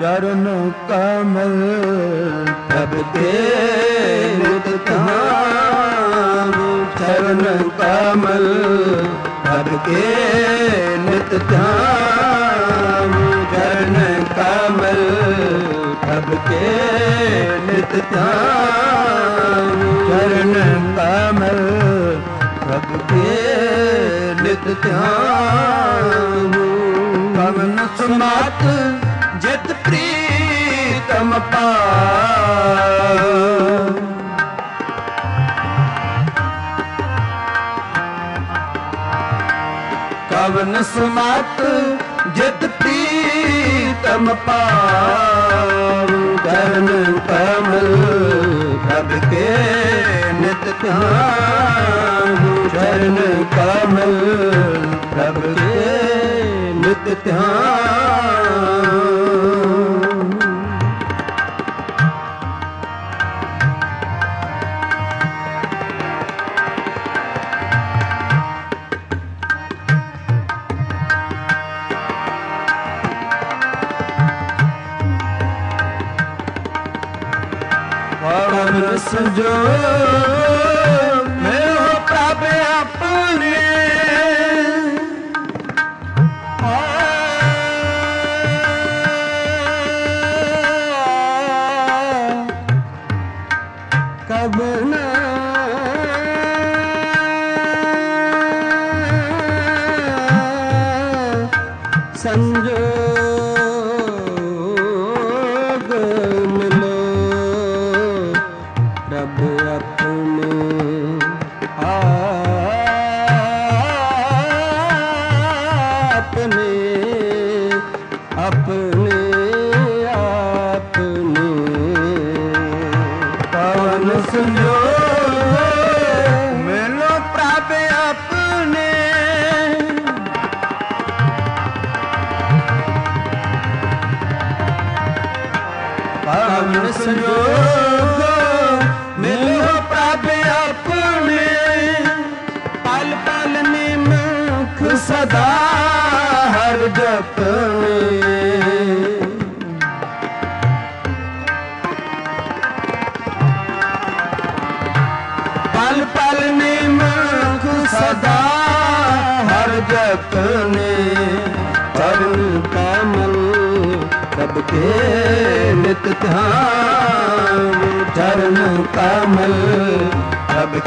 ਚਰਨ ਕਮਲ, ਪ੍ਰਭ ਕੇ ਨਿਤ ਧਿਆਨ ਚਰਨ ਕਮਲ, ਪ੍ਰਭ ਕੇ ਨਿਤ ਧਿਆਨ ਚਰਨ ਕਮਲ, ਪ੍ਰਭ ਕੇ ਨਿਤ ਧਿਆਨ ਚਰਨ ਕਮਲ, ਪ੍ਰਭ ਕੇ ਨਿਤ ਧਿਆਨ ਕਵਨ ਸਮਾਤ ਜਿਤ ਪ੍ਰੀਤਮ ਪਾਵ ਕਵਨ ਸਮਾਤ ਜਿਤ ਪ੍ਰੀਤਮ ਪਾਵ ਕਰਨ ਕਮਲ ਪ੍ਰਭ ਕੇ ਨਿਤ ਧਿਆਨ। ਚਰਨ ਕਮਲ ਪ੍ਰਭ ਕੇ ਨਿਤ ਧਿਆਨ। ਪਵਨ ਸੰਜੋ ਮੇਰਾ ਪ੍ਰਭ ਆਪਣੇ। ਕਬਨ ਸੰਜੋਗ ਸੰਜੋਗ ਮਿਲੋ ਪ੍ਰਭ ਆਪਣੇ ਪਲ ਪਲ ਨਿਮਖ ਸਦਾ ਹਰ ਜਪਨੇ ਪਲ ਪਲ ਨਿਮਖ ਸਦਾ ਹਰ ਜਪਨੇ। ਸਭ ਕੇ ਨਿਤ ਧਿਆਨ ਚਰਨ ਕਮਲ ਸਭ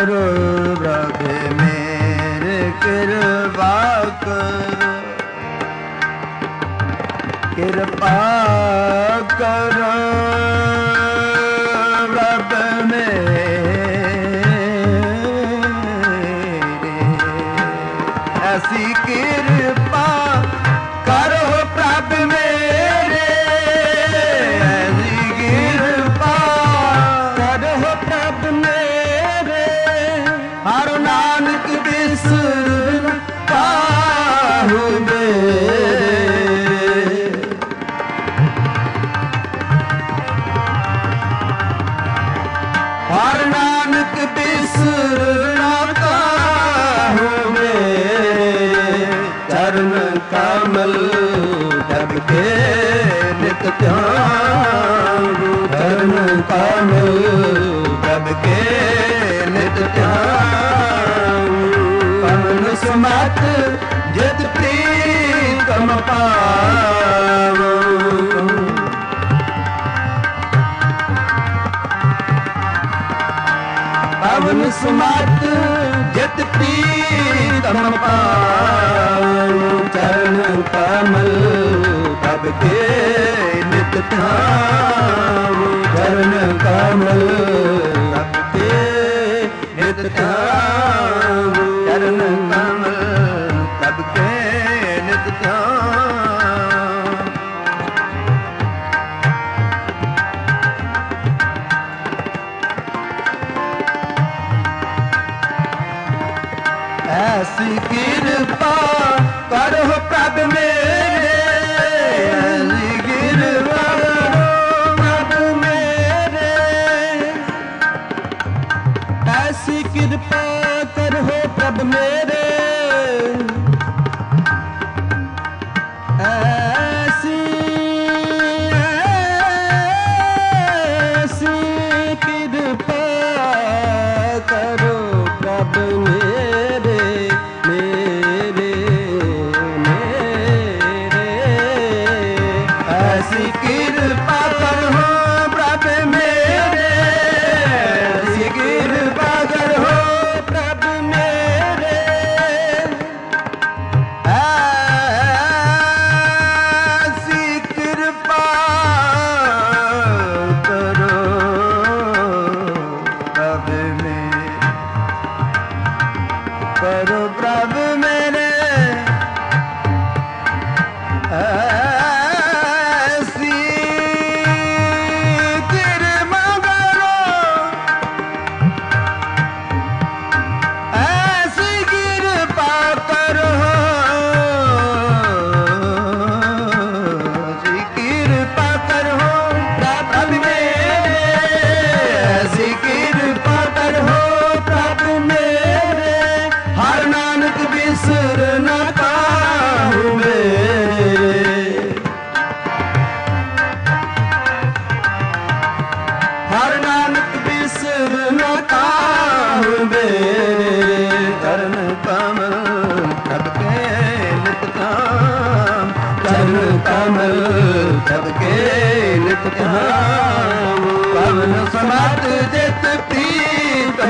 ਕਰੋ ਪ੍ਰਭ ਮੇਰੇ ਕਿਰਪਾ ਕਰੋ। ਕਿਰਪਾ ਕਰ ਰੱਬ ਮੇਰੇ। ਐਸੀ ਕਿਰਪਾ ਕਰੋ ਪ੍ਰਭ ਮੇਰੇ। ਸਮਤ ਜਿਤ ਪ੍ਰੀਤਮ ਪਾਵ। ਪਵਨ ਸਮਤ ਜਿਤ ਪ੍ਰੀਤਮ ਪਾਉ ਚਰਨ ਕਮਲ ਤਬ ਕੇ ਨਿਤ ਧਾਮ। ਕਮਲ ਰੱਬ ਕੇ ਨਿਤ ਧਿਆਨ ਚਰਨ ਕਮਲ ਰੱਬ ਕੇ ਨਿਤ ਧਿਆਨ ਐਸੀ ਕਿਰਪਾ ਕਰੋ ਪ੍ਰਭ ਮੇਰੇ। ਐਸੀ ਕਿਰਪਾ ਕਰੋ ਪ੍ਰਭ ਮੇਰੇ ਐਸੀ ਕਿਰਪਾ ਕਰੋ ਪ੍ਰਭ ਮੇਰੇ। ਕਰੋ ਪ੍ਰਭ ਮੇਰੇ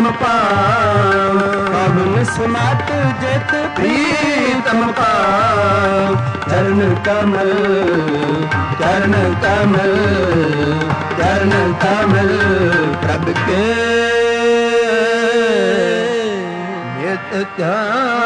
ਪ੍ਰੀਤਮ ਪਾਮ ਪਵਨ ਸਮਤ ਜਿਤ ਪ੍ਰੀਤਮ ਪਾਮ ਚਰਨ ਕਮਲ ਚਰਨ ਕਮਲ ਚਰਨ ਕਮਲ ਪ੍ਰਭ ਕੇ। ਨਿਤ ਧਿਆਨ